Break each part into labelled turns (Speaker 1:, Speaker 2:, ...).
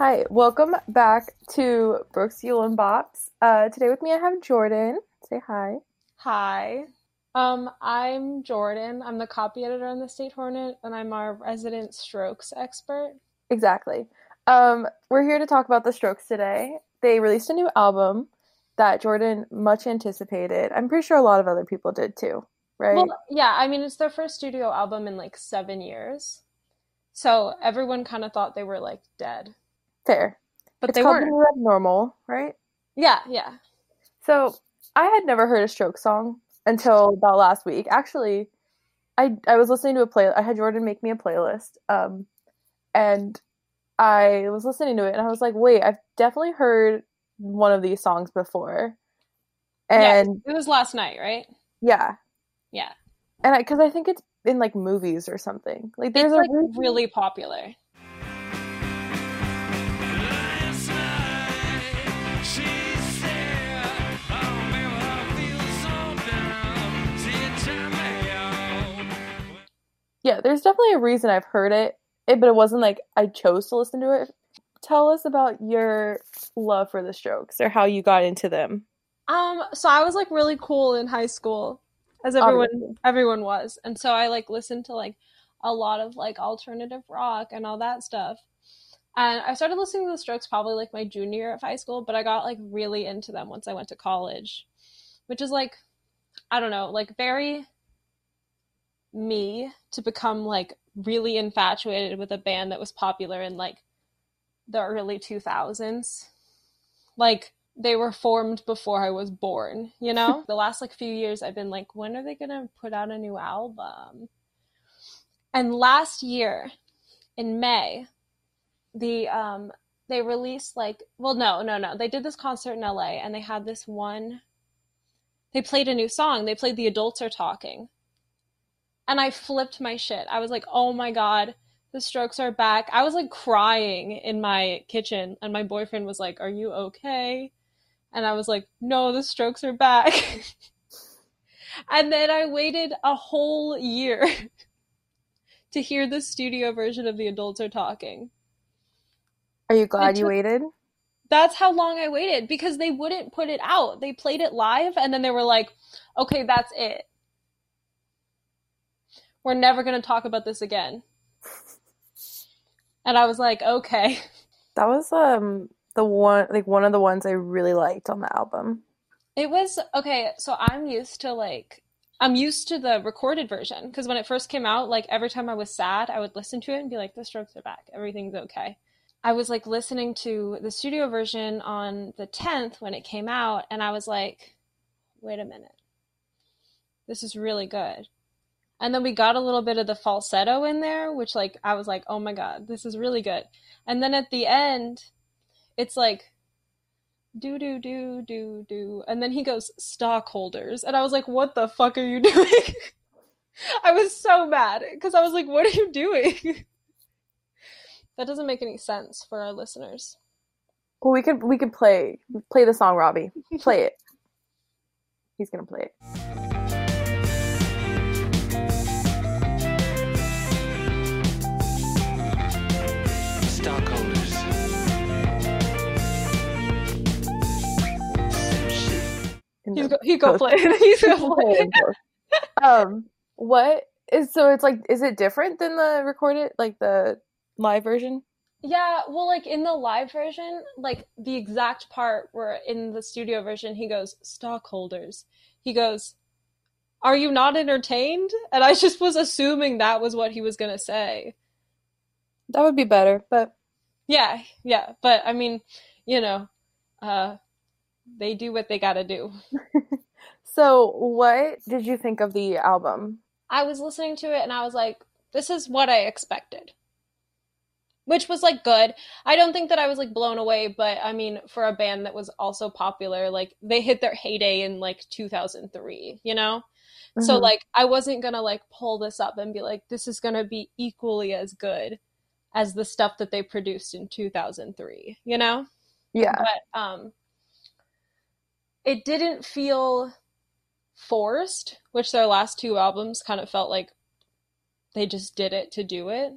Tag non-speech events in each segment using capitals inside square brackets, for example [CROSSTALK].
Speaker 1: Hi, welcome back to Brooke's UhlenBops. Uh, today with me I have Jordan. Say hi.
Speaker 2: Hi. Um, I'm Jordan. I'm the copy editor on the State Hornet, and I'm our resident Strokes expert.
Speaker 1: Exactly. Um, we're here to talk about the Strokes today. They released a new album that Jordan much anticipated. I'm pretty sure a lot of other people did too, right?
Speaker 2: Well, yeah, I mean, it's their first studio album in like seven years. So everyone kind of thought they were like dead.
Speaker 1: Fair.
Speaker 2: But
Speaker 1: it's
Speaker 2: they
Speaker 1: called
Speaker 2: weren't.
Speaker 1: Normal, right?
Speaker 2: Yeah, yeah.
Speaker 1: So I had never heard a stroke song until about last week. Actually, I I was listening to a play. I had Jordan make me a playlist, um, and I was listening to it, and I was like, "Wait, I've definitely heard one of these songs before." And
Speaker 2: yeah, it was last night, right?
Speaker 1: yeah,
Speaker 2: Yeah.
Speaker 1: and I because I, think it's in like movies or something. Like there's
Speaker 2: It's
Speaker 1: a
Speaker 2: like really popular.
Speaker 1: Yeah, there's definitely a reason I've heard it, it, but it wasn't like I chose to listen to it. Tell us about your love for the Strokes or how you got into them.
Speaker 2: Um, so I was like really cool in high school, as everyone
Speaker 1: Obviously.
Speaker 2: everyone was, and so I like listened to like a lot of like alternative rock and all that stuff. And I started listening to the Strokes probably like my junior year of high school, but I got like really into them once I went to college, which is like I don't know, like very me to become like really infatuated with a band that was popular in like the early 2000s. Like they were formed before I was born, you know? [LAUGHS] the last like few years I've been like when are they going to put out a new album? And last year in May, the um they released like well no, no, no. They did this concert in LA and they had this one they played a new song. They played The Adults Are Talking. And I flipped my shit. I was like, "Oh my god, the strokes are back." I was like crying in my kitchen and my boyfriend was like, "Are you okay?" And I was like, "No, the strokes are back." [LAUGHS] and then I waited a whole year [LAUGHS] to hear the studio version of The Adults Are Talking.
Speaker 1: Are you glad you waited?
Speaker 2: That's how long I waited because they wouldn't put it out. They played it live and then they were like, okay, that's it. We're never going to talk about this again. And I was like, okay.
Speaker 1: That was um the one like one of the ones I really liked on the album.
Speaker 2: It was okay. So I'm used to like, I'm used to the recorded version because when it first came out, like every time I was sad, I would listen to it and be like, the strokes are back. Everything's okay. I was like listening to the studio version on the 10th when it came out, and I was like, wait a minute. This is really good. And then we got a little bit of the falsetto in there, which, like, I was like, oh my God, this is really good. And then at the end, it's like, do, do, do, do, do. And then he goes, stockholders. And I was like, what the fuck are you [LAUGHS] doing? I was so mad because I was like, what are you doing? [LAUGHS] that doesn't make any sense for our listeners.
Speaker 1: Well, we could we could play play the song, Robbie. Play it. [LAUGHS] He's gonna play it.
Speaker 2: He's go, he go
Speaker 1: post.
Speaker 2: play it. [LAUGHS] [LAUGHS] He's gonna play
Speaker 1: play it
Speaker 2: it.
Speaker 1: in post. um, what is so? It's like, is it different than the recorded, like the live version?
Speaker 2: Yeah, well, like in the live version, like the exact part where in the studio version he goes, stockholders. He goes, Are you not entertained? And I just was assuming that was what he was gonna say.
Speaker 1: That would be better, but
Speaker 2: Yeah, yeah. But I mean, you know, uh they do what they gotta do. [LAUGHS]
Speaker 1: so what did you think of the album?
Speaker 2: I was listening to it and I was like, this is what I expected. Which was like good. I don't think that I was like blown away, but I mean, for a band that was also popular, like they hit their heyday in like 2003, you know? So
Speaker 1: Mhm.
Speaker 2: like I wasn't to like pull this up and be like this is to be equally as good as the stuff that they produced in 2003, you know?
Speaker 1: yeah,
Speaker 2: but um it didn't feel forced which their last two albums kind of felt like they just did it to do it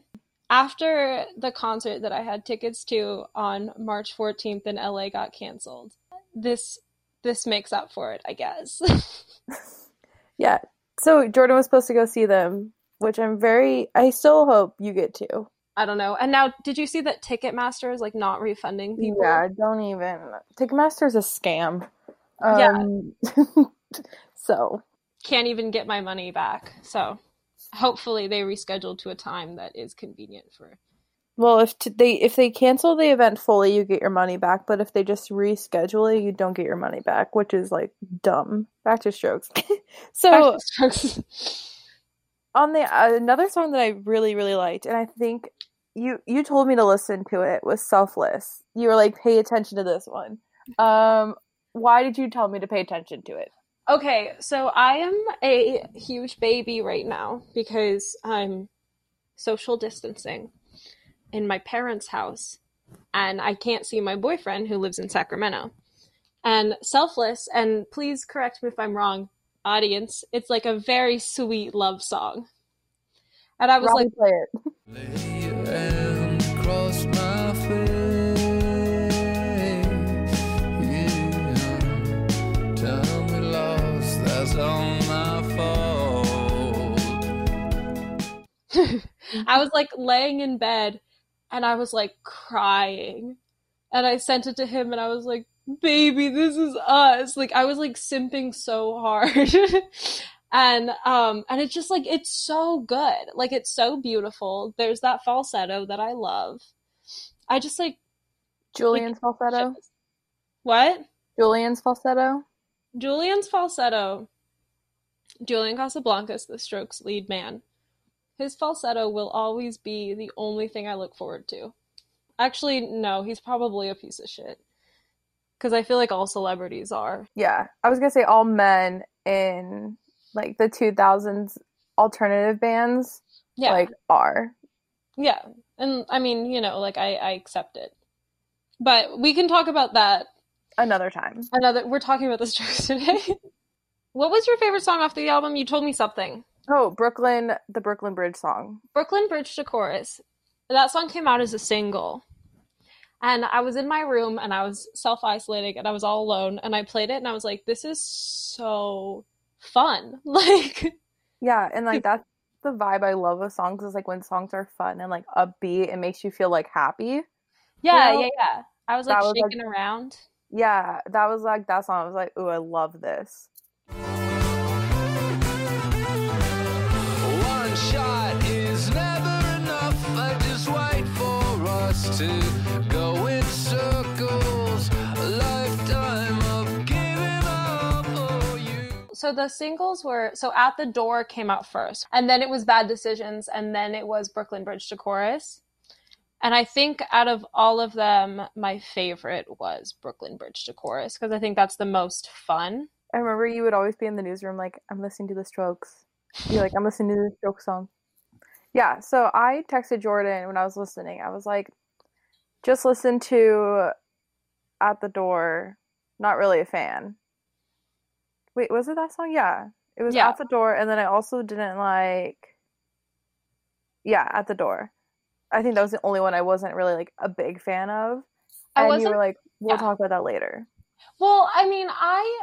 Speaker 2: after the concert that I had tickets to on March 14th in LA got canceled. This this makes up for it, I guess. [LAUGHS]
Speaker 1: Yeah. So Jordan was supposed to go see them, which I'm very. I still hope you get to.
Speaker 2: I don't know. And now, did you see that Ticketmaster is like not refunding people?
Speaker 1: Yeah. I don't even. Ticketmaster is a scam.
Speaker 2: Yeah.
Speaker 1: Um, [LAUGHS] so
Speaker 2: Can't even get my money back. So hopefully they reschedule to a time that is convenient for.
Speaker 1: Well, if t- they if they cancel the event fully, you get your money back. But if they just reschedule it, you don't get your money back, which is like dumb. Back to Strokes. [LAUGHS] so strokes. on the uh, another song that I really really liked, and I think you you told me to listen to it was Selfless. You were like, pay attention to this one. Um, why did you tell me to pay attention to it?
Speaker 2: Okay, so I am a huge baby right now because I'm social distancing in my parents' house and I can't see my boyfriend who lives in Sacramento. And Selfless, and please correct me if I'm wrong, audience, it's like a very sweet love song. And I was
Speaker 1: Robbie,
Speaker 2: like,
Speaker 1: play it. [LAUGHS] [LAUGHS]
Speaker 2: I was like laying in bed and I was like crying. And I sent it to him and I was like, baby, this is us. Like I was like simping so hard. [LAUGHS] and um and it's just like it's so good. Like it's so beautiful. There's that falsetto that I love. I just like
Speaker 1: Julian's falsetto.
Speaker 2: what?
Speaker 1: Julian's falsetto.
Speaker 2: Julian's falsetto. Julian Casablancas, the Strokes lead man. His falsetto will always be the only thing I look forward to. Actually, no, he's probably a piece of shit. Because I feel like all celebrities are.
Speaker 1: Yeah, I was gonna say all men in like the 2000s alternative bands
Speaker 2: Yeah.
Speaker 1: like are.
Speaker 2: yeah. And I mean, you know, like I, I accept it. But we can talk about that
Speaker 1: Another time.
Speaker 2: another we're talking about the Strokes [LAUGHS] today. what was your favorite song off the album? You told me something.
Speaker 1: Oh, Brooklyn, the Brooklyn Bridge song.
Speaker 2: Brooklyn Bridge to Chorus. That song came out as a single. And I was in my room and I was self isolating and I was all alone and I played it and I was like, this is so fun. [LAUGHS] Like,
Speaker 1: Yeah, and like [LAUGHS] that's the vibe I love of songs is like when songs are fun and like upbeat, it makes you feel like happy.
Speaker 2: yeah,
Speaker 1: Well,
Speaker 2: yeah, yeah. I was like
Speaker 1: that was, like-
Speaker 2: shaking around.
Speaker 1: Yeah, that was like that song. I was like, ooh, I love this.
Speaker 2: So the singles were so At the Door came out first, and then it was Bad Decisions, and then it was Brooklyn Bridge to Chorus. And I think out of all of them, my favorite was Brooklyn Bridge to Chorus because I think that's the most fun.
Speaker 1: I remember you would always be in the newsroom like, I'm listening to the Strokes. You're like, I'm listening to the Strokes song. Yeah, so I texted Jordan when I was listening. I was like, just listen to At the Door. Not really a fan. Wait, was it that song? Yeah. It was
Speaker 2: Yeah.
Speaker 1: At the Door, and then I also didn't like Yeah, At the Door. I think that was the only one I wasn't really like a big fan of.
Speaker 2: I
Speaker 1: And you
Speaker 2: wasn't-
Speaker 1: were like, we'll
Speaker 2: yeah.
Speaker 1: talk about that later.
Speaker 2: Well, I mean, I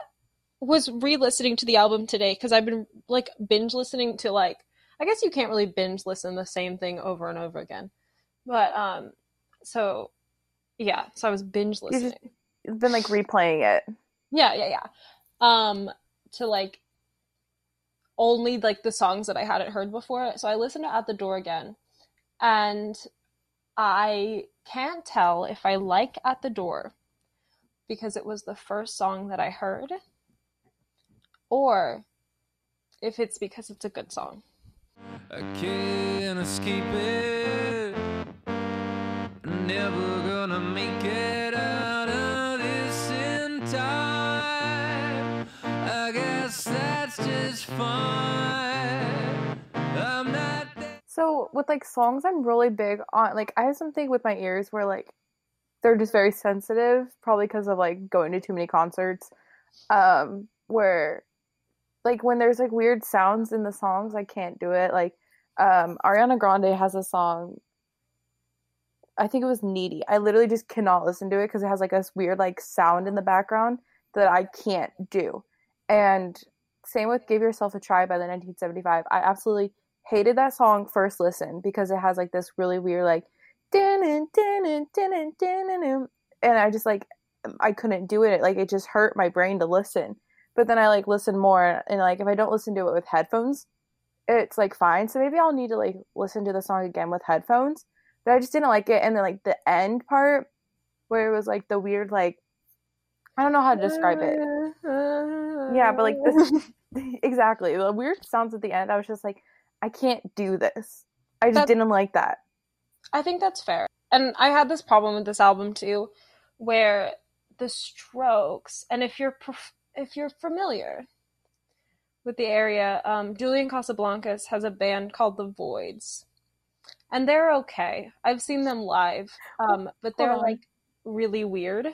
Speaker 2: was re-listening to the album today because I've been like binge listening to like I guess you can't really binge listen the same thing over and over again. But um so yeah, so I was binge listening.
Speaker 1: It's been like replaying it.
Speaker 2: Yeah, yeah, yeah. Um to like only like the songs that I hadn't heard before. So I listened to At the Door again. And I can't tell if I like At the Door because it was the first song that I heard or if it's because it's a good song.
Speaker 3: I can't escape it. Never gonna make it
Speaker 1: So with like songs, I'm really big on like I have something with my ears where like they're just very sensitive, probably because of like going to too many concerts. Um, where like when there's like weird sounds in the songs, I can't do it. Like um, Ariana Grande has a song I think it was Needy. I literally just cannot listen to it because it has like this weird like sound in the background that I can't do. And same with Give Yourself a Try by the 1975. I absolutely hated that song first listen because it has like this really weird like and I just like um, I couldn't do it. Like it just hurt my brain to listen. But then I like listen more and like if I don't listen to it with headphones, it's like fine. So maybe I'll need to like listen to the song again with headphones. But I just didn't like it. And then like the end part where it was like the weird like I don't know how to describe it. Yeah, but like this [LAUGHS] exactly. The weird sounds at the end, I was just like, I can't do this. I just
Speaker 2: That-
Speaker 1: didn't like that.
Speaker 2: I think that's fair. And I had this problem with this album too, where the Strokes, and if you're if you're familiar with the area, um, Julian Casablancas has a band called The Voids, and they're okay. I've seen them live, um, but they're like really weird.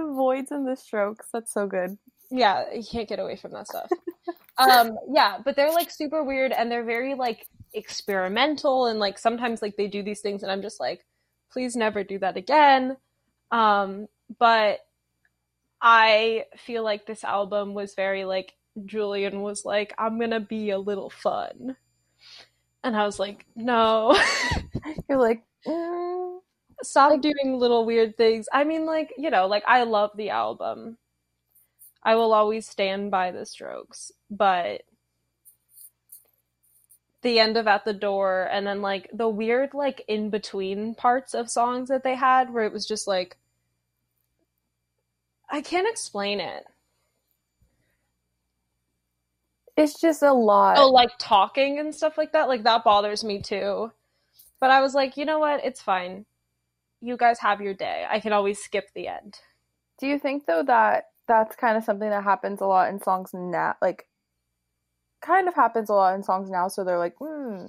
Speaker 1: The voids and the strokes, that's so good.
Speaker 2: Yeah, you can't get away from that stuff. [LAUGHS] um, yeah, but they're like super weird and they're very like experimental and like sometimes like they do these things and I'm just like, please never do that again. Um, but I feel like this album was very like Julian was like, I'm gonna be a little fun. And I was like, no. [LAUGHS]
Speaker 1: You're like, mm,
Speaker 2: Stop doing little weird things. I mean, like, you know, like I love the album. I will always stand by the strokes, but the end of At the Door and then like the weird like in between parts of songs that they had where it was just like I can't explain it.
Speaker 1: it's just a lot.
Speaker 2: Oh, like talking and stuff like that. Like that bothers me too. But I was like, you know what? It's fine. You guys have your day. I can always skip the end.
Speaker 1: Do you think though that that's kind of something that happens a lot in songs now? Like, kind of happens a lot in songs now. So they're like, hmm,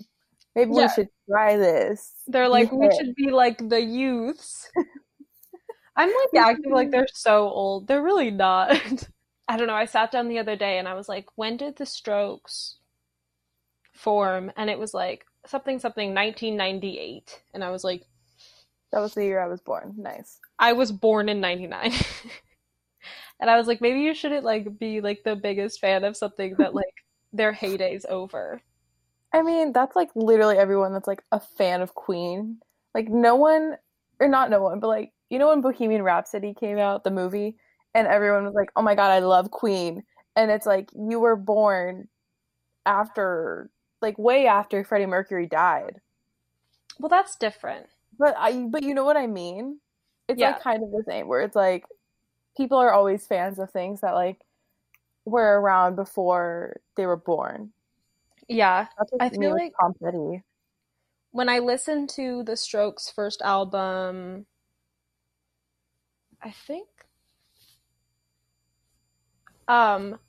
Speaker 1: maybe we should try this.
Speaker 2: They're like, we should be like the youths. [LAUGHS] I'm like acting like they're so old. They're really not. [LAUGHS] I don't know. I sat down the other day and I was like, when did the Strokes form? And it was like something something 1998. And I was like,
Speaker 1: That was the year I was born. Nice.
Speaker 2: I was born in 99. [LAUGHS] and I was like, maybe you shouldn't like be like the biggest fan of something that like [LAUGHS] their heyday's over.
Speaker 1: I mean, that's like literally everyone that's like a fan of Queen. Like, no one, or not no one, but like, you know, when Bohemian Rhapsody came out, the movie, and everyone was like, oh my God, I love Queen. And it's like, you were born after, like, way after Freddie Mercury died.
Speaker 2: Well, that's different.
Speaker 1: But I, but you know what I mean? It's
Speaker 2: Yeah.
Speaker 1: like kind of the same, where it's like, people are always fans of things that like were around before they were born.
Speaker 2: Yeah. I feel like-
Speaker 1: Tom Petty.
Speaker 2: when I listened to the Strokes' first album, I think um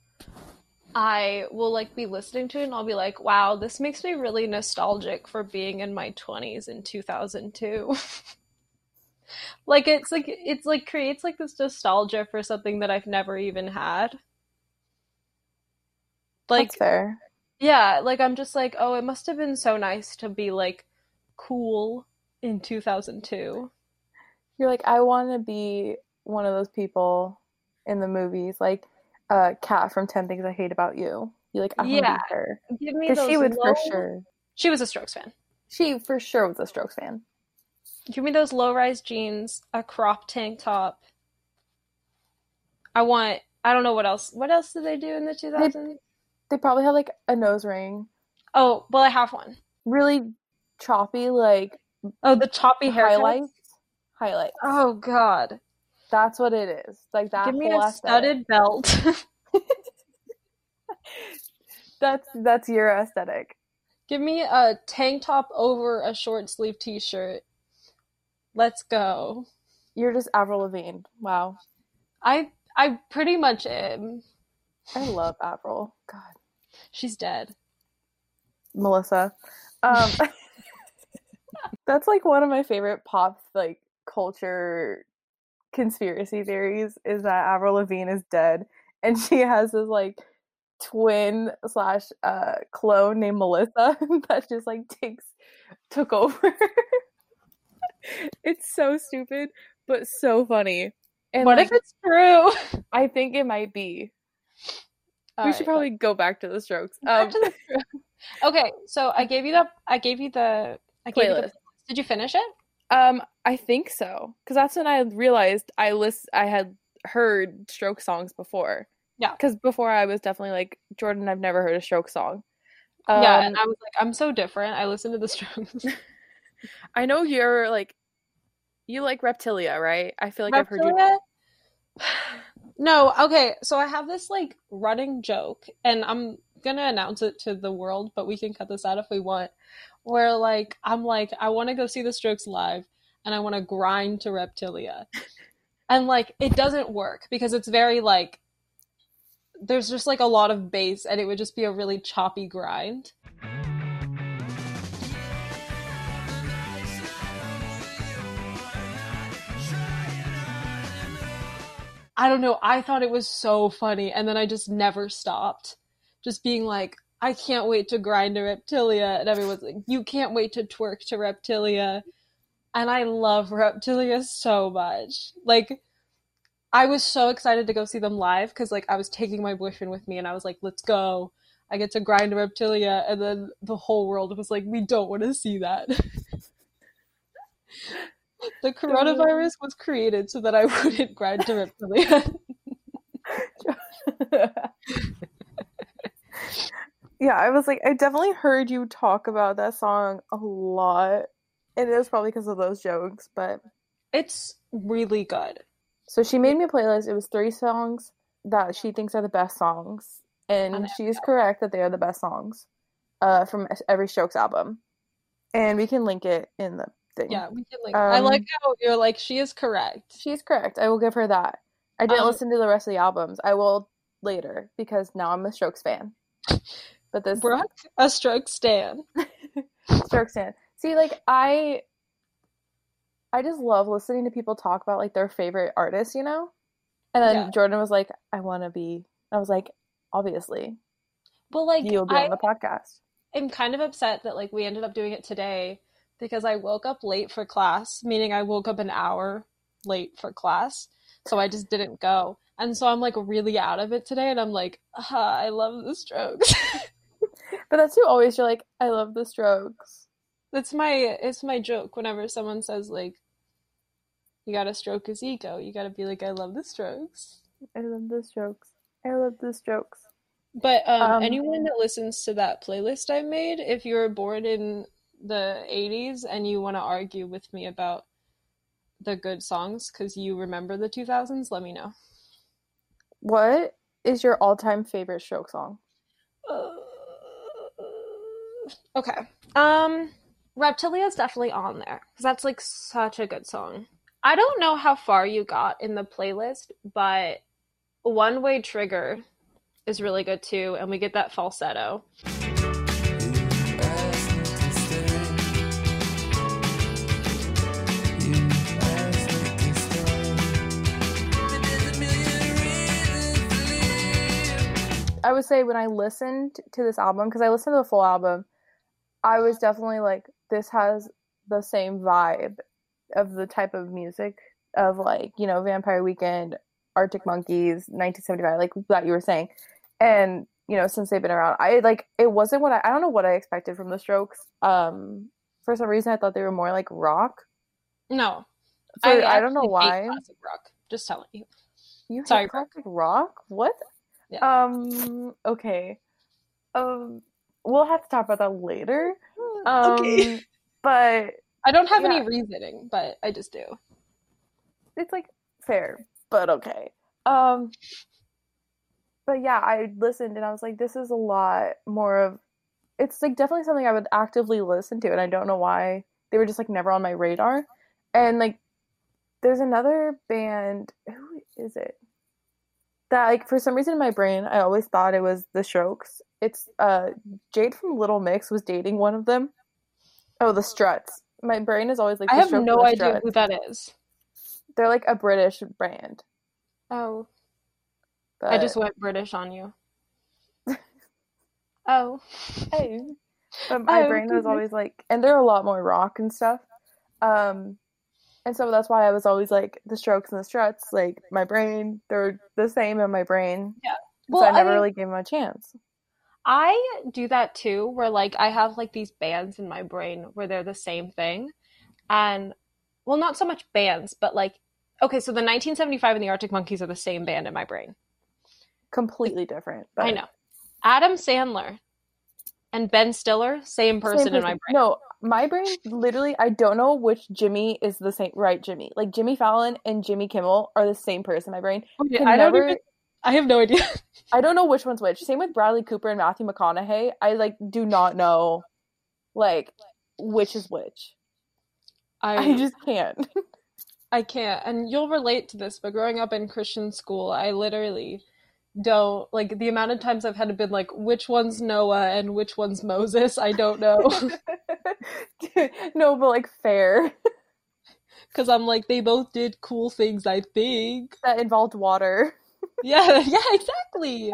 Speaker 2: I will like be listening to it and I'll be like, wow, this makes me really nostalgic for being in my 20s in 2002. [LAUGHS] like it's like it's like creates like this nostalgia for something that I've never even had. Like
Speaker 1: That's fair.
Speaker 2: yeah, like I'm just like, oh, it must have been so nice to be like cool in 2002.
Speaker 1: You're like, I want to be one of those people in the movies, like uh, Kat from Ten Things I Hate About You. You're like, I
Speaker 2: Yeah.
Speaker 1: her
Speaker 2: Give me those
Speaker 1: she would
Speaker 2: low...
Speaker 1: for sure.
Speaker 2: She was a Strokes fan.
Speaker 1: She for sure was a Strokes fan.
Speaker 2: Give me those low-rise jeans, a crop tank top. I want. I don't know what else. What else did they do in the 2000s?
Speaker 1: They probably had like a nose ring,
Speaker 2: Oh, well, I have one.
Speaker 1: really choppy, like
Speaker 2: Oh, the choppy haircuts.
Speaker 1: highlights. Highlights.
Speaker 2: Oh God!
Speaker 1: That's what it is. Like that.
Speaker 2: Give me a studded belt. [LAUGHS]
Speaker 1: That's that's your aesthetic.
Speaker 2: Give me a tank top over a short sleeve T-shirt. Let's go.
Speaker 1: You're just Avril Lavigne. Wow,
Speaker 2: I I pretty much am.
Speaker 1: I love Avril. God,
Speaker 2: She's dead.
Speaker 1: Melissa. Um, [LAUGHS] that's like one of my favorite pop like culture conspiracy theories is that Avril Lavigne is dead and she has this like twin slash uh clone named Melissa [LAUGHS] that just like takes took over. it's so stupid, but so funny. And
Speaker 2: what
Speaker 1: like,
Speaker 2: if it's true?
Speaker 1: I think it might be. we should probably go back to the Strokes. Um,
Speaker 2: to the [LAUGHS] okay, so I gave you the I gave you the I gave you the
Speaker 1: Playlist.
Speaker 2: Did you finish it?
Speaker 1: Um, I think so because that's when I realized I list I had heard Stroke songs before.
Speaker 2: Yeah.
Speaker 1: because before I was definitely like Jordan. I've never heard a Stroke song.
Speaker 2: yeah,
Speaker 1: Um,
Speaker 2: and I was like, I'm so different. I listen to the Strokes. [LAUGHS]
Speaker 1: I know you're like you like Reptilia, right? I feel like I've heard you.
Speaker 2: Reptilia? [SIGHS] No, okay. So I have this like running joke, and I'm gonna announce it to the world, but we can cut this out if we want. Where like I'm like I want to go see the Strokes live, and I want to grind to Reptilia, [LAUGHS] and like it doesn't work because it's very like there's just like a lot of bass, and it would just be a really choppy grind. I don't know. I thought it was so funny, and then I just never stopped. Just being like, I can't wait to grind to Reptilia, and everyone's like, you can't wait to twerk to Reptilia. And I love Reptilia so much. Like, I was so excited to go see them live because, like, I was taking my boyfriend with me, and I was like, let's go. I get to grind to Reptilia, and then the whole world was like, we don't want to see that. [LAUGHS] the coronavirus was created so that I [LAUGHS] wouldn't grind to Reptilia. [LAUGHS]
Speaker 1: yeah, I was like, I definitely heard you talk about that song a lot. And it was probably because of those jokes, but
Speaker 2: it's really good.
Speaker 1: so she made me a playlist. It was three songs that she thinks are the best songs, and
Speaker 2: And-
Speaker 1: she's correct that they are the best songs uh, from every Strokes album. And we can link it in the thing.
Speaker 2: Yeah, we can like. I like
Speaker 1: Um,
Speaker 2: how you're like she is correct.
Speaker 1: She's correct. I will give her that. I didn't
Speaker 2: Um,
Speaker 1: listen to the rest of the albums. I will later because now I'm a Strokes fan. [LAUGHS] But this
Speaker 2: Brooke, a stroke stand. [LAUGHS]
Speaker 1: stroke stand. See, like I, I just love listening to people talk about like their favorite artists, you know. And then
Speaker 2: Yeah.
Speaker 1: Jordan was like, "I want to be." I was like, "Obviously,
Speaker 2: Well like,
Speaker 1: you'll be
Speaker 2: I
Speaker 1: on the podcast."
Speaker 2: I'm kind of upset that like we ended up doing it today because I woke up late for class, meaning I woke up an hour late for class, so I just didn't go. And so I'm like really out of it today, and I'm like, ah, I love the Strokes. [LAUGHS]
Speaker 1: But that's you always. You're like, "I love the Strokes."
Speaker 2: That's my it's my joke whenever someone says like you gotta stroke his ego. You gotta be like, I love the strokes.
Speaker 1: I love the Strokes. I love the Strokes.
Speaker 2: But um,
Speaker 1: Um,
Speaker 2: anyone that listens to that playlist I made, if you were born in the 80s and you want to argue with me about the good songs because you remember the 2000s, let me know.
Speaker 1: What is your all-time favorite Stroke song?
Speaker 2: Okay. Um, Reptilia is definitely on there because that's like such a good song. I don't know how far you got in the playlist, but One Way Trigger is really good too, and we get that falsetto.
Speaker 1: I would say when I listened to this album, because I listened to the full album, I was definitely like, this has the same vibe of the type of music of like, you know, Vampire Weekend, Arctic Monkeys, 1975, like that you were saying. And, you know, since they've been around, I like, it wasn't what I, I don't know what I expected from the Strokes. Um, for some reason, I thought they were more like rock.
Speaker 2: No,
Speaker 1: So I, don't know why.
Speaker 2: classic rock. Just telling you.
Speaker 1: You
Speaker 2: Sorry,
Speaker 1: hate classic rock? What?
Speaker 2: Yeah.
Speaker 1: Um. Okay. Um. We'll have to talk about that later. Um.
Speaker 2: okay.
Speaker 1: But
Speaker 2: I don't have any reasoning, but I just do.
Speaker 1: it's like fair, but okay. Um. But yeah, I listened and I was like, this is a lot more of. It's like definitely something I would actively listen to, and I don't know why they were just like never on my radar. And like, there's another band. Who is it? That like for some reason in my brain, I always thought it was the Strokes. It's uh Jade from Little Mix was dating one of them. Oh, the Struts. My brain is always like.
Speaker 2: I have no idea
Speaker 1: Struts.
Speaker 2: who that is.
Speaker 1: They're like a British brand.
Speaker 2: Oh,
Speaker 1: But,
Speaker 2: I just went British on you. [LAUGHS] oh.
Speaker 1: Hey. But my
Speaker 2: Oh,
Speaker 1: brain was always like, and they're a lot more rock and stuff. Um, And so that's why I was always like the strokes and the struts, like my brain, they're the same in my brain.
Speaker 2: Yeah.
Speaker 1: so
Speaker 2: Well,
Speaker 1: I
Speaker 2: I
Speaker 1: never
Speaker 2: mean-
Speaker 1: really gave them a chance.
Speaker 2: I do that too, where like I have like these bands in my brain where they're the same thing. And well, not so much bands, but like okay, so the 1975 and the Arctic Monkeys are the same band in my brain.
Speaker 1: Completely different. But
Speaker 2: I know. Adam Sandler and Ben Stiller, same
Speaker 1: Same
Speaker 2: person, in my brain.
Speaker 1: No, my brain literally I don't know which Jimmy is the same right Jimmy. Like Jimmy Fallon and Jimmy Kimmel are the same person my brain. Oh, can
Speaker 2: I don't even I have no idea. [LAUGHS]
Speaker 1: I don't know which one's which. Same with Bradley Cooper and Matthew McConaughey. I like do not know like which is which.
Speaker 2: I
Speaker 1: I just can't. [LAUGHS]
Speaker 2: I can't. And you'll relate to this, but growing up in Christian school, I literally don't like the amount of times I've had to been like, which one's Noah and which one's Moses? I don't know. [LAUGHS]
Speaker 1: no, but like fair. [LAUGHS]
Speaker 2: Because I'm like, they both did cool things, I think.
Speaker 1: That involved water. [LAUGHS]
Speaker 2: Yeah, yeah, exactly.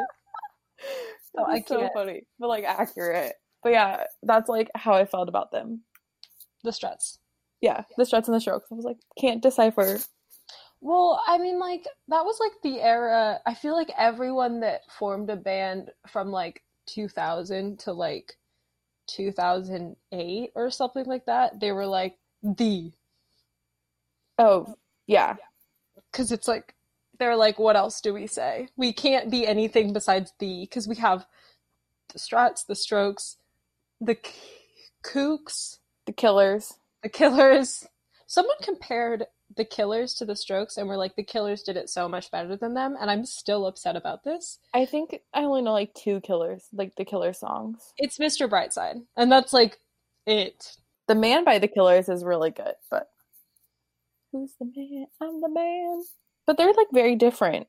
Speaker 1: That
Speaker 2: I
Speaker 1: so
Speaker 2: can't.
Speaker 1: funny, but like accurate. But yeah, that's like how I felt about them.
Speaker 2: The struts.
Speaker 1: Yeah, the struts and the strokes. I was like, can't decipher.
Speaker 2: Well, I mean, like, that was like the era. I feel like everyone that formed a band from like 2000 to like 2008 or something like that, they were like the.
Speaker 1: Oh, yeah.
Speaker 2: Because it's like, they're like, what else do we say? We can't be anything besides the. Because we have the struts, the strokes, the k- kooks,
Speaker 1: The killers.
Speaker 2: the killers. Someone compared the killers to the strokes and we're like, the killers did it so much better than them. And I'm still upset about this.
Speaker 1: I think I only know like two killers, like the killer songs.
Speaker 2: It's Mr. Brightside. And that's like it.
Speaker 1: The Man by the Killers is really good, but who's the man? I'm the man. But they're like very different.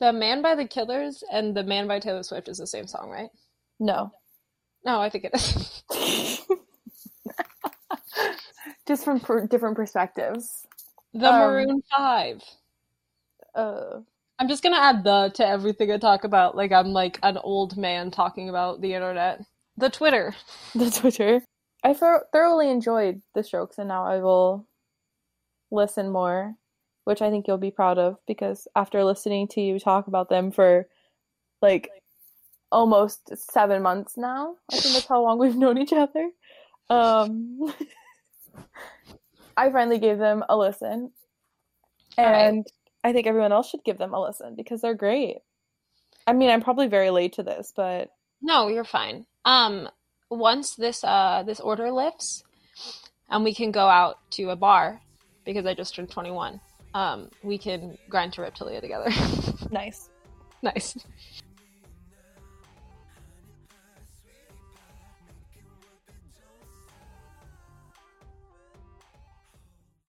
Speaker 2: The Man by the Killers and The Man by Taylor Swift is the same song, right?
Speaker 1: No.
Speaker 2: No, I think it is. [LAUGHS]
Speaker 1: Just from per- different perspectives.
Speaker 2: The
Speaker 1: Um,
Speaker 2: Maroon 5.
Speaker 1: Uh,
Speaker 2: I'm just gonna add the to everything I talk about, like I'm like an old man talking about the internet. The Twitter. [LAUGHS]
Speaker 1: the Twitter. I thor- thoroughly enjoyed the Strokes, and now I will listen more, which I think you'll be proud of because after listening to you talk about them for like almost seven months now, I think that's how long we've known each other. Um, [LAUGHS] I finally gave them a listen,
Speaker 2: All right.
Speaker 1: and I think everyone else should give them a listen because they're great. I mean, I'm probably very late to this, but
Speaker 2: No, you're fine. Um, once this uh this order lifts, and we can go out to a bar because I just turned 21. Um, we can grind to Reptilia together. [LAUGHS]
Speaker 1: nice.
Speaker 2: nice.